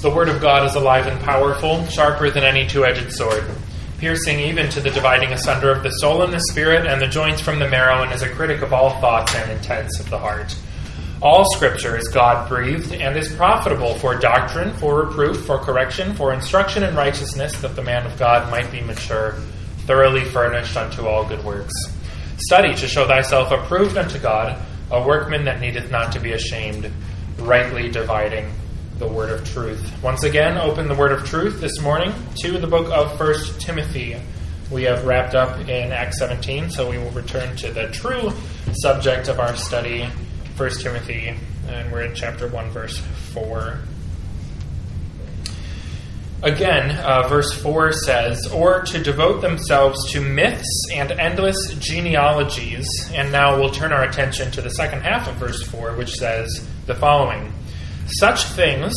The Word of God is alive and powerful, sharper than any two edged sword, piercing even to the dividing asunder of the soul and the spirit, and the joints from the marrow, and is a critic of all thoughts and intents of the heart. All Scripture is God breathed and is profitable for doctrine, for reproof, for correction, for instruction in righteousness, that the man of God might be mature, thoroughly furnished unto all good works. Study to show thyself approved unto God, a workman that needeth not to be ashamed, rightly dividing the word of truth. Once again, open the word of truth this morning to the book of First Timothy. We have wrapped up in Acts 17, so we will return to the true subject of our study 1 Timothy, and we're in chapter 1, verse 4. Again, uh, verse 4 says, or to devote themselves to myths and endless genealogies. And now we'll turn our attention to the second half of verse 4, which says the following Such things,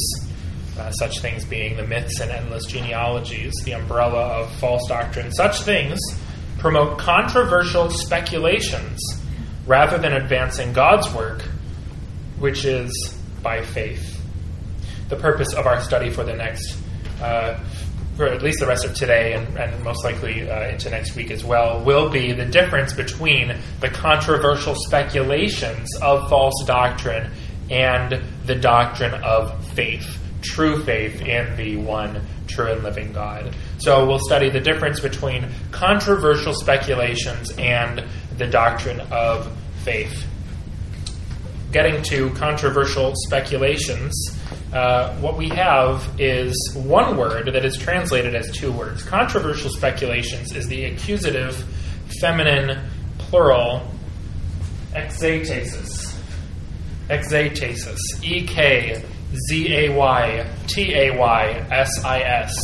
uh, such things being the myths and endless genealogies, the umbrella of false doctrine, such things promote controversial speculations rather than advancing God's work, which is by faith. The purpose of our study for the next, uh, for at least the rest of today and, and most likely uh, into next week as well, will be the difference between the controversial speculations of false doctrine and the doctrine of faith, true faith in the one true and living God. So we'll study the difference between controversial speculations and the doctrine of faith. Getting to controversial speculations, uh, what we have is one word that is translated as two words. Controversial speculations is the accusative feminine plural ekzetesis. Ekzetesis. E K Z A Y T A Y S I S.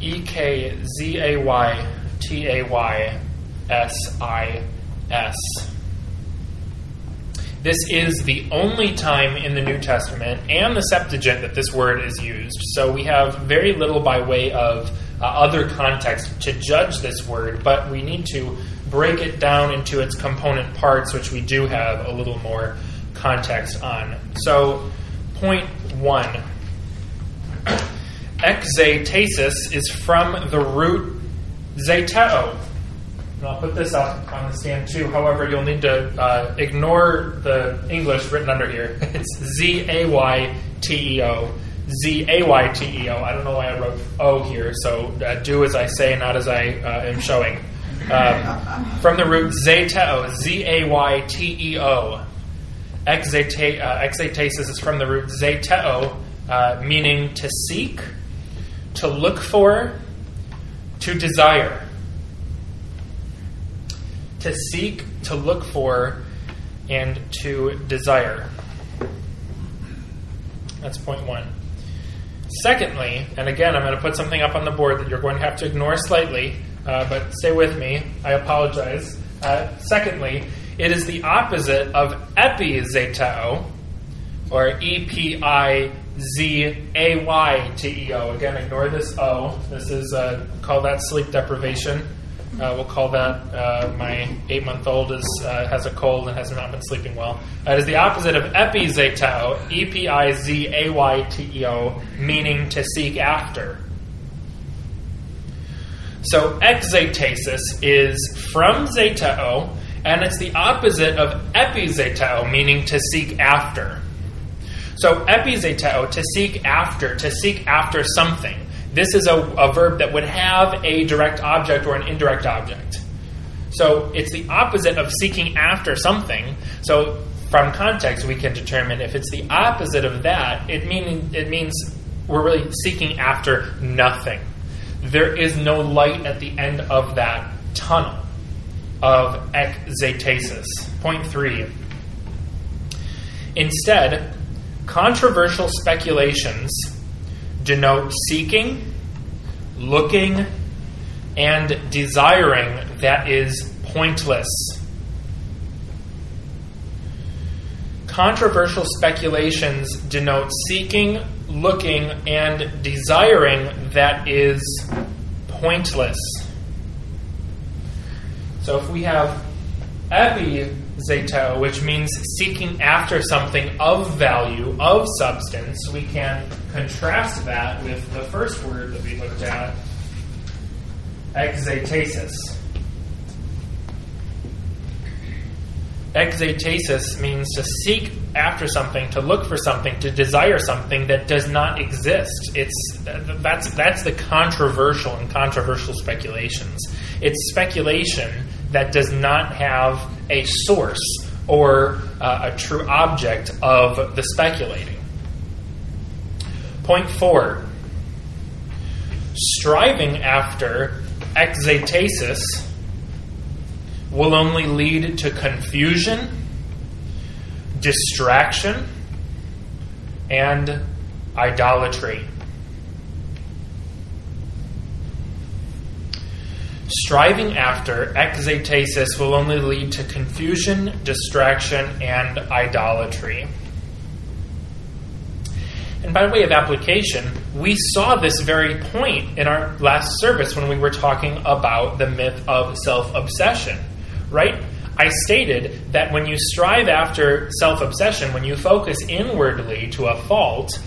E K Z A Y T A Y S I S. This is the only time in the New Testament and the Septuagint that this word is used. So we have very little by way of uh, other context to judge this word, but we need to break it down into its component parts, which we do have a little more context on. So, point one ekzetesis is from the root zeteo, and I'll put this up on the stand too. However, you'll need to uh, ignore the English written under here. It's Z A Y T E O. Z A Y T E O. I don't know why I wrote O here, so uh, do as I say, not as I uh, am showing. Um, from the root zeteo, Z A Y T E O. Exata- uh, is from the root zeteo, uh, meaning to seek, to look for, to desire to seek, to look for, and to desire. That's point one. Secondly, and again, I'm going to put something up on the board that you're going to have to ignore slightly, uh, but stay with me. I apologize. Uh, secondly, it is the opposite of epizeteo, or E P I Z A Y T E O. Again, ignore this O. This is uh, call that sleep deprivation. Uh, we'll call that uh, my eight month old uh, has a cold and has not been sleeping well. It is the opposite of epizeteo, E P I Z A Y T E O, meaning to seek after. So ekzetesis is from zeteo, and it's the opposite of epizeteo, meaning to seek after. So epizeteo, to seek after, to seek after something. This is a, a verb that would have a direct object or an indirect object. So it's the opposite of seeking after something. So from context, we can determine if it's the opposite of that, it, mean, it means we're really seeking after nothing. There is no light at the end of that tunnel of ekzetesis. Point three. Instead, controversial speculations denote seeking, looking, and desiring that is pointless. Controversial speculations denote seeking, looking, and desiring that is pointless. So if we have zeteo, which means seeking after something of value, of substance. We can contrast that with the first word that we looked at, ekzetesis. Ekzetesis means to seek after something, to look for something, to desire something that does not exist. It's that's that's the controversial and controversial speculations. It's speculation that does not have a source or uh, a true object of the speculating. Point four: striving after ekzetesis will only lead to confusion, distraction, and idolatry. Striving after ekzetesis will only lead to confusion, distraction, and idolatry. And by way of application, we saw this very point in our last service when we were talking about the myth of self obsession right? I stated that when you strive after self obsession, when you focus inwardly to a fault,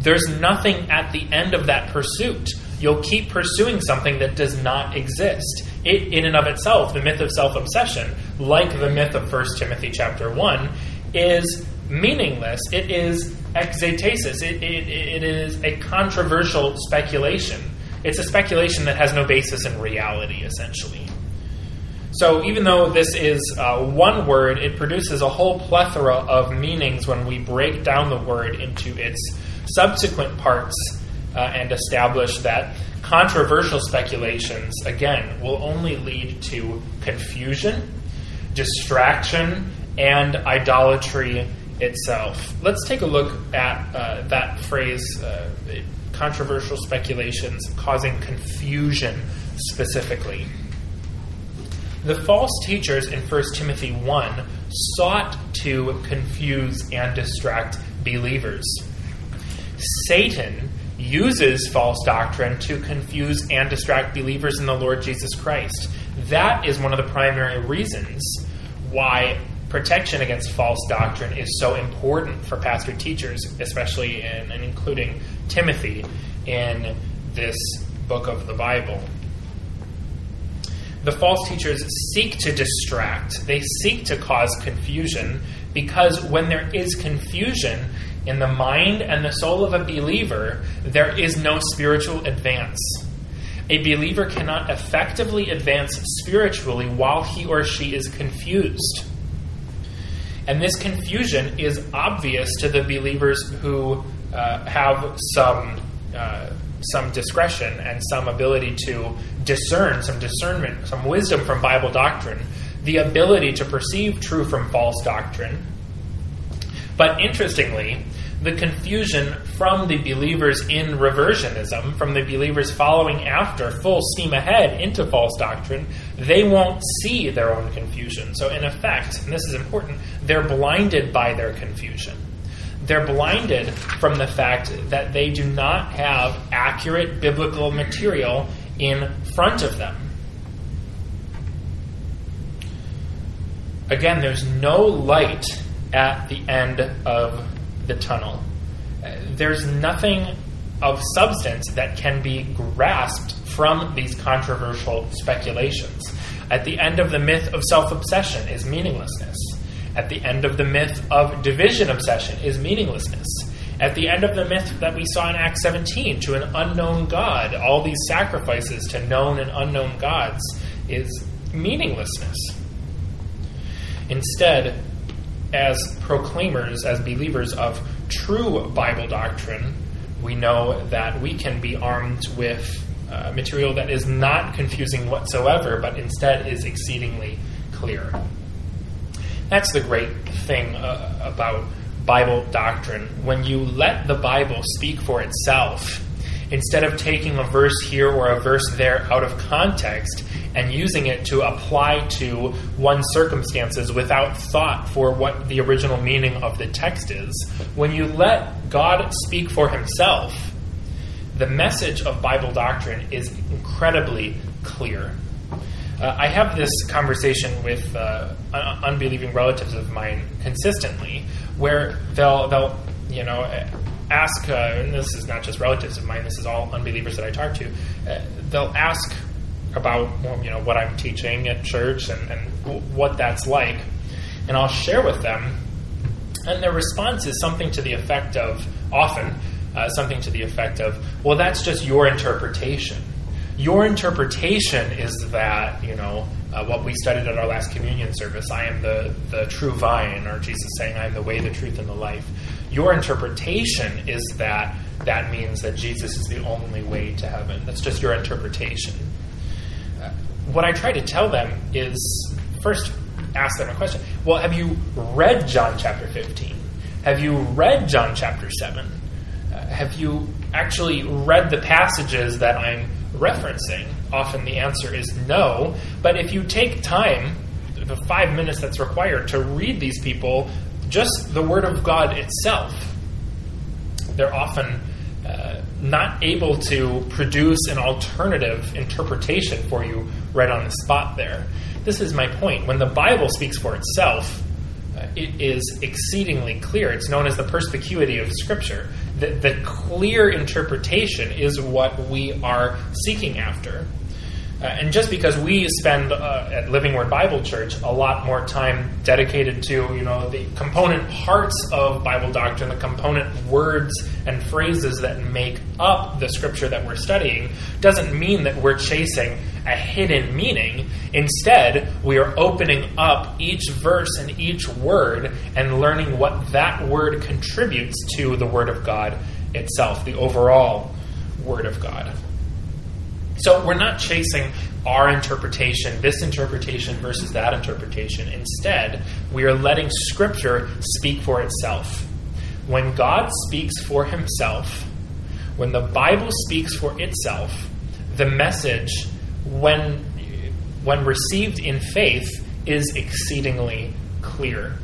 there's nothing at the end of that pursuit. You'll keep pursuing something that does not exist. It, in and of itself, the myth of self obsession, like the myth of 1 Timothy chapter 1, is meaningless. It is ekzetesis. It, it, it is a controversial speculation. It's a speculation that has no basis in reality, essentially. So even though this is uh, one word, it produces a whole plethora of meanings when we break down the word into its subsequent parts uh, and establish that controversial speculations, again, will only lead to confusion, distraction, and idolatry itself. Let's take a look at uh, that phrase uh, controversial speculations causing confusion specifically. The false teachers in 1 Timothy 1 sought to confuse and distract believers. Satan uses false doctrine to confuse and distract believers in the Lord Jesus Christ. That is one of the primary reasons why protection against false doctrine is so important for pastor teachers, especially in, and including Timothy in this book of the Bible the false teachers seek to distract, they seek to cause confusion, because when there is confusion in the mind and the soul of a believer, there is no spiritual advance. A believer cannot effectively advance spiritually while he or she is confused. And this confusion is obvious to the believers who uh, have some. Uh, some discretion and some ability to discern, some discernment, some wisdom from Bible doctrine, the ability to perceive true from false doctrine. But interestingly, the confusion from the believers in reversionism, from the believers following after full steam ahead into false doctrine, they won't see their own confusion. So, in effect, and this is important, they're blinded by their confusion they're blinded from the fact that they do not have accurate biblical material in front of them. Again, there's no light at the end of the tunnel. There's nothing of substance that can be grasped from these controversial speculations. At the end of the myth of self obsession is meaninglessness. At the end of the myth of division obsession is meaninglessness. At the end of the myth that we saw in Acts 17, to an unknown God, all these sacrifices to known and unknown gods is meaninglessness. Instead, as proclaimers, as believers of true Bible doctrine, we know that we can be armed with uh, material that is not confusing whatsoever, but instead is exceedingly clear. That's the great thing uh, about Bible doctrine. When you let the Bible speak for itself, instead of taking a verse here or a verse there out of context and using it to apply to one's circumstances without thought for what the original meaning of the text is, when you let God speak for himself, the message of Bible doctrine is incredibly clear. Uh, I have this conversation with uh, un- unbelieving relatives of mine consistently, where they'll they'll you know ask, uh, and this is not just relatives of mine, this is all unbelievers that I talk to. Uh, they'll ask about you know what I'm teaching at church and, and w- what that's like, and I'll share with them, and their response is something to the effect of often uh, something to the effect of, well, that's just your interpretation. Your interpretation is that, you know, uh, what we studied at our last communion service I am the, the true vine, or Jesus saying, I am the way, the truth, and the life. Your interpretation is that that means that Jesus is the only way to heaven. That's just your interpretation. Uh, what I try to tell them is first ask them a question. Well, have you read John chapter 15? Have you read John chapter 7? Uh, have you actually read the passages that I'm referencing? Often the answer is no. But if you take time, the five minutes that's required to read these people just the Word of God itself, they're often uh, not able to produce an alternative interpretation for you right on the spot there. This is my point. When the Bible speaks for itself, uh, it is exceedingly clear. It's known as the perspicuity of Scripture. The, the clear interpretation is what we are seeking after. Uh, and just because we spend uh, at Living Word Bible Church a lot more time dedicated to you know the component parts of Bible doctrine, the component words and phrases that make up the scripture that we're studying, doesn't mean that we're chasing a hidden meaning. Instead, we are opening up each verse and each word and learning what that word contributes to the Word of God itself, the overall Word of God. So we're not chasing our interpretation, this interpretation versus that interpretation. Instead, we are letting Scripture speak for itself. When God speaks for Himself, when the Bible speaks for itself, the message, when, when received in faith, is exceedingly clear.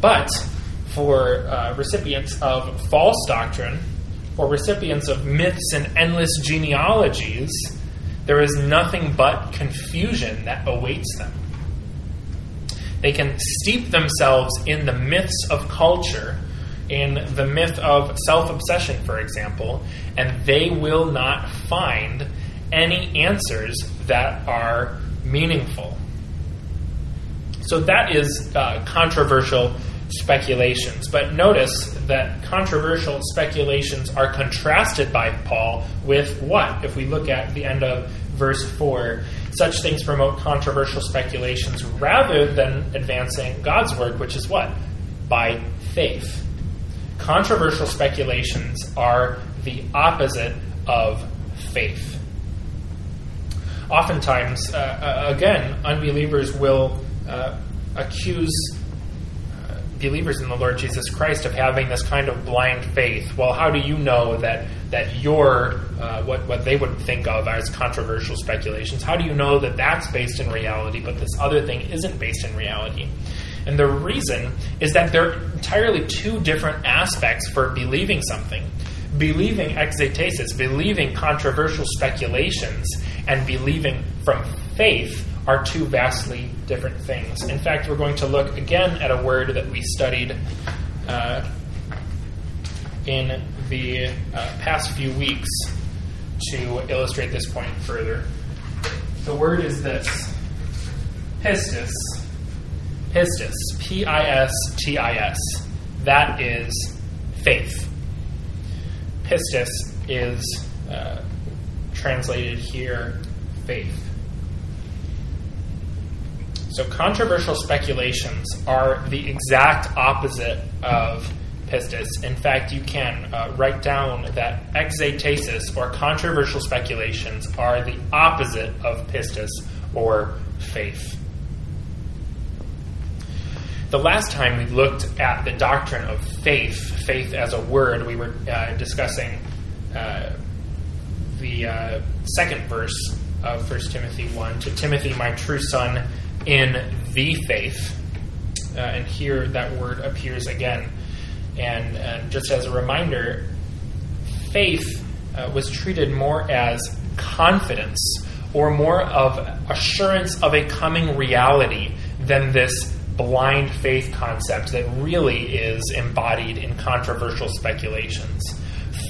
But for uh, recipients of false doctrine, or recipients of myths and endless genealogies, there is nothing but confusion that awaits them. They can steep themselves in the myths of culture, in the myth of self obsession, for example, and they will not find any answers that are meaningful. So that is uh, controversial speculations. But notice that controversial speculations are contrasted by Paul with what? If we look at the end of verse 4, such things promote controversial speculations rather than advancing God's work, which is what? By faith. Controversial speculations are the opposite of faith. Oftentimes, uh, uh again, unbelievers will uh, accuse believers in the Lord Jesus Christ of having this kind of blind faith. Well, how do you know that that your uh, what what they would think of as controversial speculations? How do you know that that's based in reality, but this other thing isn't based in reality? And the reason is that there are entirely two different aspects for believing something. Believing ekzetesis, believing controversial speculations, and believing from faith are two vastly different things. In fact, we're going to look again at a word that we studied uh, in the uh, past few weeks to illustrate this point further. The word is this pistis. Pistis. P I S T I S. That is faith. Pistis is uh, translated here faith. So, controversial speculations are the exact opposite of pistis. In fact, you can uh, write down that ekzetesis or controversial speculations are the opposite of pistis or faith. The last time we looked at the doctrine of faith, faith as a word, we were uh, discussing uh, the uh, second verse of 1 Timothy 1 To Timothy, my true son, in the faith. Uh, and here that word appears again. And, just as a reminder, faith uh, was treated more as confidence or more of assurance of a coming reality than this blind faith concept that really is embodied in controversial speculations.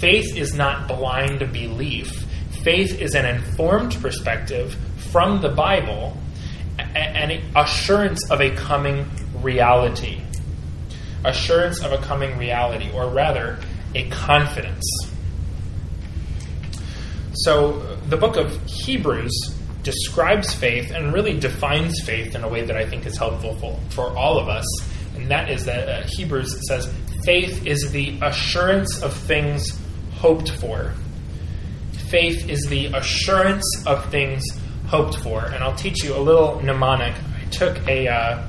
Faith is not blind belief. Faith is an informed perspective from the Bible and assurance of a coming reality. Assurance of a coming reality, or rather, a confidence. So, the book of Hebrews describes faith and really defines faith in a way that I think is helpful for, for all of us. And that is that uh, Hebrews says faith is the assurance of things hoped for. Faith is the assurance of things hoped for. And I'll teach you a little mnemonic. I took a. Uh,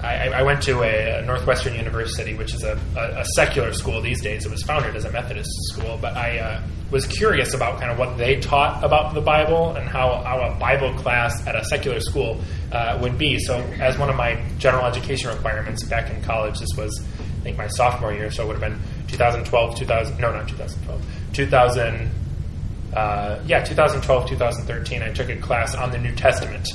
I, I, went to a, a, Northwestern University, which is a, a, a, secular school these days. It was founded as a Methodist school, but I uh, was curious about kind of what they taught about the Bible and how, how a Bible class at a secular school uh, would be. So, as one of my general education requirements back in college, this was, I think, my sophomore year, so it would have been 2012, 2000, no, not 2012, 2000, uh, yeah, 2012, 2013. I took a class on the New Testament.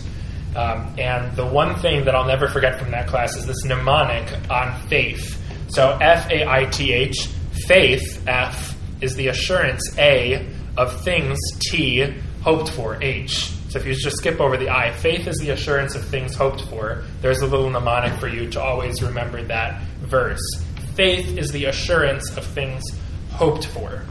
Um, and the one thing that I'll never forget from that class is this mnemonic on faith. So F A I T H, faith, F, is the assurance, A, of things, T, hoped for, H. So if you just skip over the I, faith is the assurance of things hoped for. There's a little mnemonic for you to always remember that verse. Faith is the assurance of things hoped for.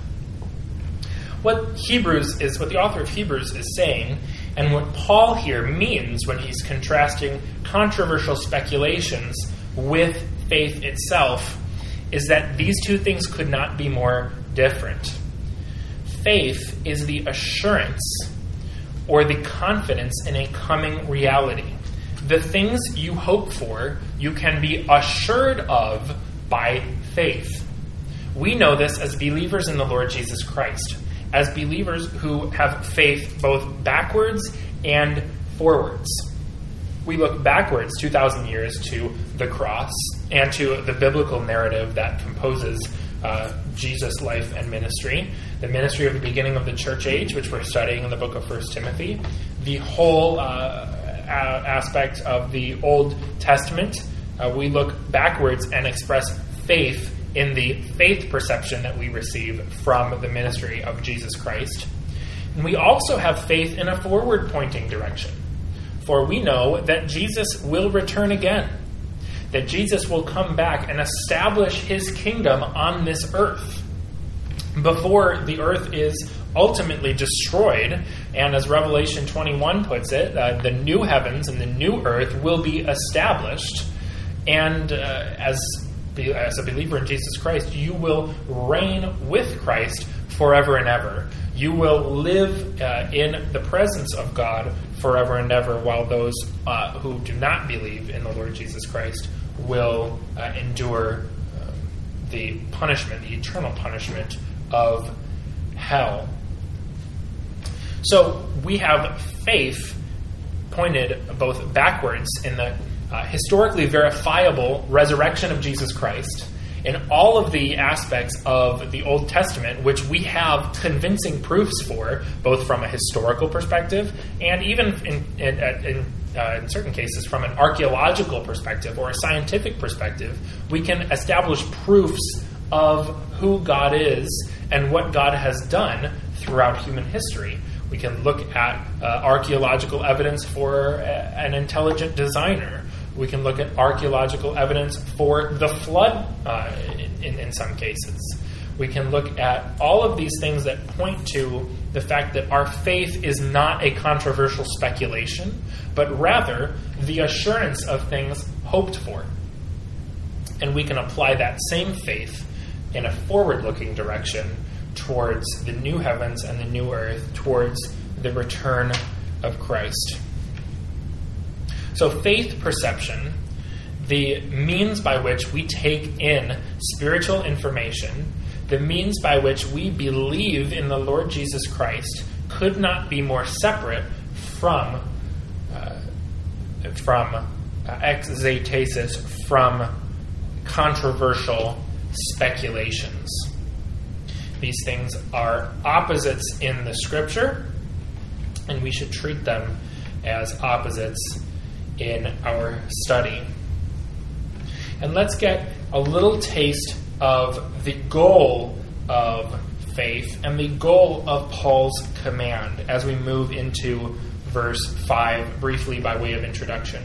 What Hebrews is, what the author of Hebrews is saying and what Paul here means when he's contrasting controversial speculations with faith itself is that these two things could not be more different. Faith is the assurance or the confidence in a coming reality. The things you hope for, you can be assured of by faith. We know this as believers in the Lord Jesus Christ as believers who have faith both backwards and forwards. We look backwards 2,000 years to the cross and to the biblical narrative that composes uh, Jesus' life and ministry, the ministry of the beginning of the church age, which we're studying in the book of First Timothy, the whole uh, aspect of the Old Testament. Uh, we look backwards and express faith in the faith perception that we receive from the ministry of Jesus Christ. And we also have faith in a forward pointing direction. For we know that Jesus will return again, that Jesus will come back and establish his kingdom on this earth before the earth is ultimately destroyed. And as Revelation 21 puts it, uh, the new heavens and the new earth will be established. And uh, as as a believer in Jesus Christ, you will reign with Christ forever and ever. You will live uh, in the presence of God forever and ever, while those uh, who do not believe in the Lord Jesus Christ will uh, endure um, the punishment, the eternal punishment of hell. So we have faith pointed both backwards in the uh, historically verifiable resurrection of Jesus Christ in all of the aspects of the Old Testament, which we have convincing proofs for, both from a historical perspective and even in, in, in, uh, in certain cases from an archaeological perspective or a scientific perspective, we can establish proofs of who God is and what God has done throughout human history. We can look at uh, archaeological evidence for a, an intelligent designer. We can look at archaeological evidence for the flood uh, in, in some cases. We can look at all of these things that point to the fact that our faith is not a controversial speculation, but rather the assurance of things hoped for. And we can apply that same faith in a forward looking direction towards the new heavens and the new earth, towards the return of Christ. So, faith perception, the means by which we take in spiritual information, the means by which we believe in the Lord Jesus Christ, could not be more separate from uh, from uh, ekzetesis, from controversial speculations. These things are opposites in the Scripture, and we should treat them as opposites in our study. And let's get a little taste of the goal of faith and the goal of Paul's command as we move into verse 5 briefly by way of introduction.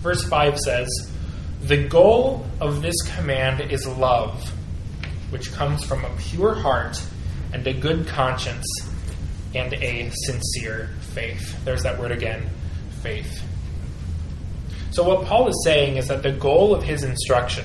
Verse 5 says, The goal of this command is love, which comes from a pure heart and a good conscience and a sincere faith. There's that word again faith. So, what Paul is saying is that the goal of his instruction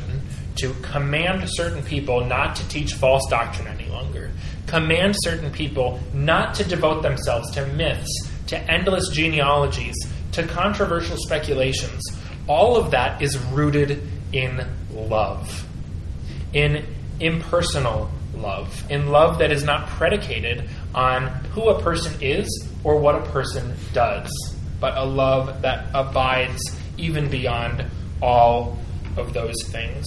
to command certain people not to teach false doctrine any longer, command certain people not to devote themselves to myths, to endless genealogies, to controversial speculations, all of that is rooted in love, in impersonal love, in love that is not predicated on who a person is or what a person does, but a love that abides even beyond all of those things.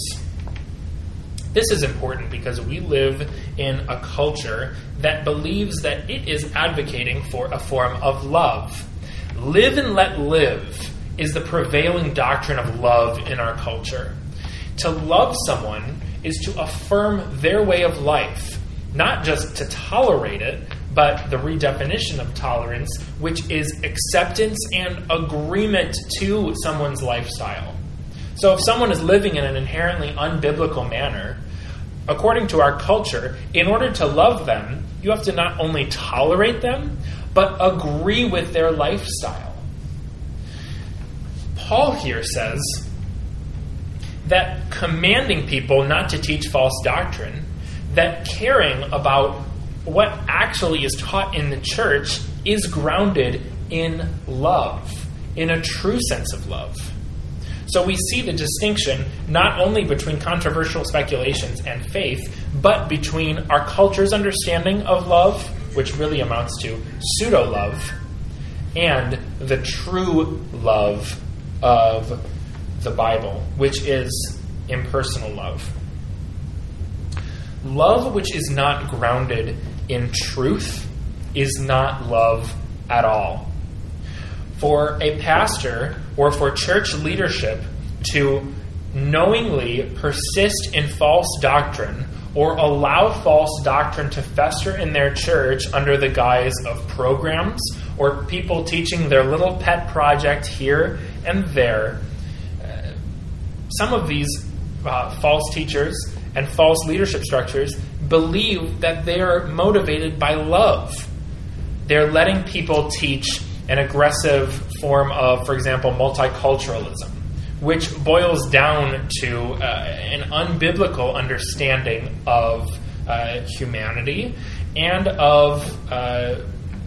This is important because we live in a culture that believes that it is advocating for a form of love. Live and let live is the prevailing doctrine of love in our culture. To love someone is to affirm their way of life, not just to tolerate it, but the redefinition of tolerance, which is acceptance and agreement to someone's lifestyle. So if someone is living in an inherently unbiblical manner, according to our culture, in order to love them, you have to not only tolerate them, but agree with their lifestyle. Paul here says that commanding people not to teach false doctrine, that caring about what actually is taught in the church is grounded in love, in a true sense of love. So we see the distinction not only between controversial speculations and faith, but between our culture's understanding of love, which really amounts to pseudo love, and the true love of the Bible, which is impersonal love. Love which is not grounded in truth is not love at all for a pastor or for church leadership to knowingly persist in false doctrine or allow false doctrine to fester in their church under the guise of programs or people teaching their little pet project here and there. Uh, some of these uh, false teachers and false leadership structures believe that they are motivated by love. They're letting people teach an aggressive form of, for example, multiculturalism, which boils down to uh, an unbiblical understanding of uh, humanity and of uh,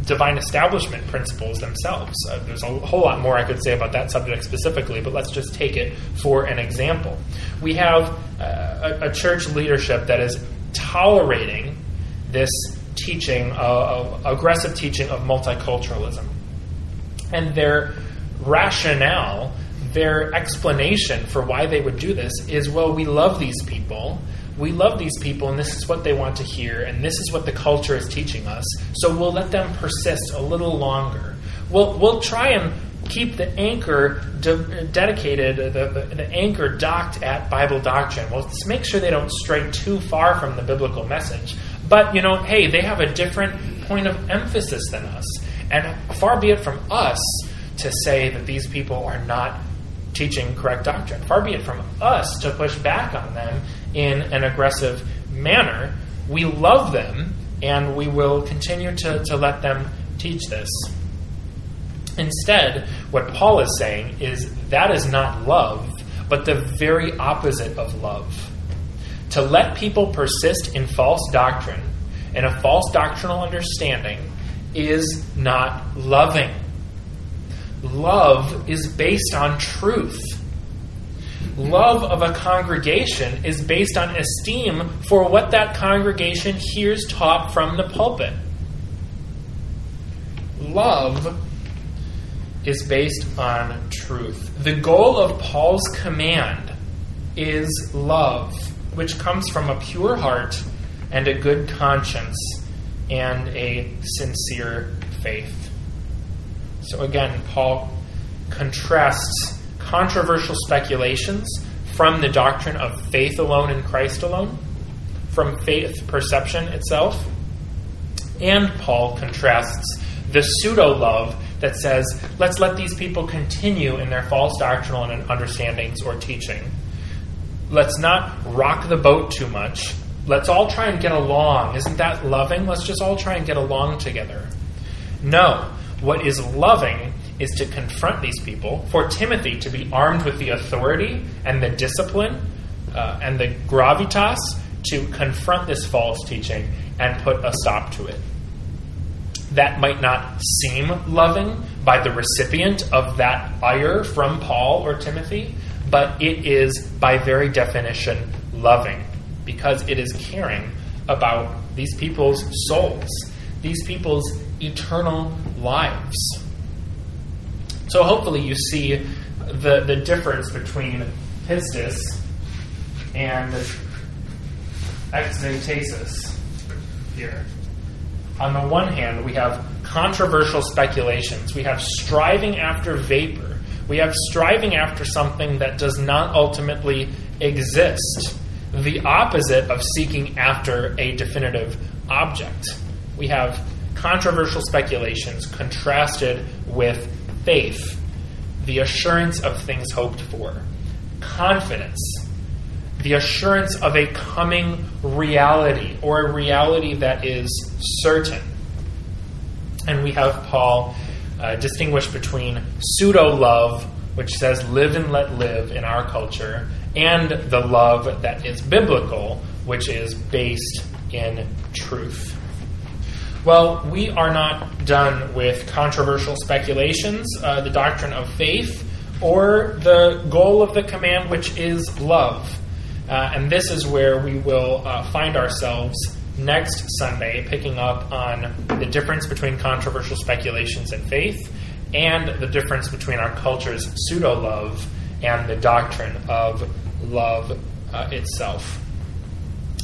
divine establishment principles themselves. Uh, there's a whole lot more I could say about that subject specifically, but let's just take it for an example. We have uh, a, a, church leadership that is tolerating this teaching, of, aggressive teaching of multiculturalism and their rationale, their explanation for why they would do this is well, we love these people. We love these people, and this is what they want to hear, and this is what the culture is teaching us. So we'll let them persist a little longer. We'll, we'll try and keep the anchor de- dedicated, the, the, the, anchor docked at Bible doctrine. Well, let's make sure they don't stray too far from the biblical message. But, you know, hey, they have a different point of emphasis than us. And far be it from us to say that these people are not teaching correct doctrine. Far be it from us to push back on them in an aggressive manner. We love them and we will continue to, to let them teach this. Instead, what Paul is saying is that is not love, but the very opposite of love. To let people persist in false doctrine and a false doctrinal understanding is not loving. Love is based on truth. Love of a congregation is based on esteem for what that congregation hears taught from the pulpit. Love is based on truth. The goal of Paul's command is love, which comes from a pure heart and a good conscience and a sincere faith. So again, Paul contrasts controversial speculations from the doctrine of faith alone in Christ alone, from faith perception itself, and Paul contrasts the pseudo love that says, let's let these people continue in their false doctrinal and understandings or teaching. Let's not rock the boat too much. Let's all try and get along. Isn't that loving? Let's just all try and get along together. No. What is loving is to confront these people, for Timothy to be armed with the authority and the discipline uh, and the gravitas to confront this false teaching and put a stop to it. That might not seem loving by the recipient of that ire from Paul or Timothy, but it is by very definition loving because it is caring about these people's souls, these people's eternal lives. So hopefully you see the, the difference between pistis and ekzetesis here. On the one hand, we have controversial speculations. We have striving after vapor. We have striving after something that does not ultimately exist the opposite of seeking after a definitive object. We have controversial speculations contrasted with faith, the assurance of things hoped for, confidence, the assurance of a coming reality or a reality that is certain. And we have Paul uh, distinguish between pseudo love, which says live and let live in our culture, and the love that is biblical, which is based in truth. Well, we are not done with controversial speculations, uh, the doctrine of faith, or the goal of the command, which is love. Uh, and this is where we will uh, find ourselves next Sunday, picking up on the difference between controversial speculations and faith, and the difference between our culture's pseudo love and the doctrine of love uh, itself.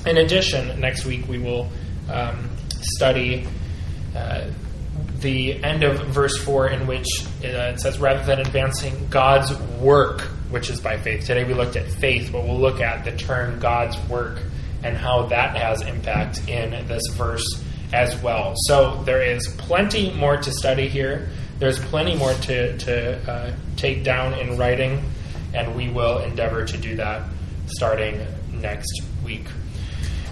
In addition, next week we will um, study uh, the end of verse 4, in which uh, it says, rather than advancing God's work, which is by faith. Today we looked at faith, but we'll look at the term God's work and how that has impact in this verse as well. So there is plenty more to study here. There's plenty more to, to uh, take down in writing and we will endeavor to do that starting next week.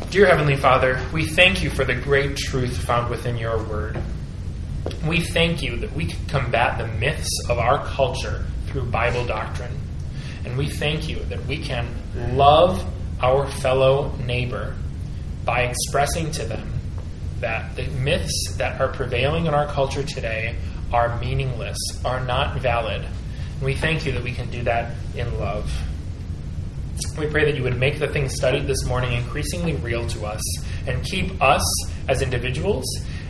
Dear Heavenly Father, we thank you for the great truth found within your word. We thank you that we can combat the myths of our culture through Bible doctrine. And we thank you that we can love our fellow neighbor by expressing to them that the myths that are prevailing in our culture today are meaningless, are not valid, And we thank you that we can do that in love. We pray that you would make the things studied this morning increasingly real to us and keep us as individuals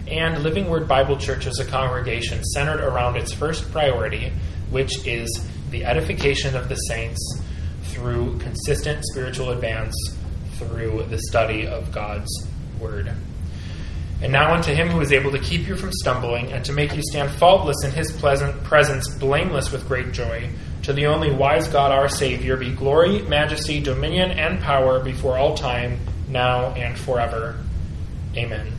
and Living Word Bible Church as a congregation centered around its first priority, which is the edification of the saints through consistent spiritual advance through the study of God's Word. And now unto him who is able to keep you from stumbling, and to make you stand faultless in his pleasant presence, blameless with great joy. To the only wise God our Savior be glory, majesty, dominion, and power before all time, now and forever. Amen.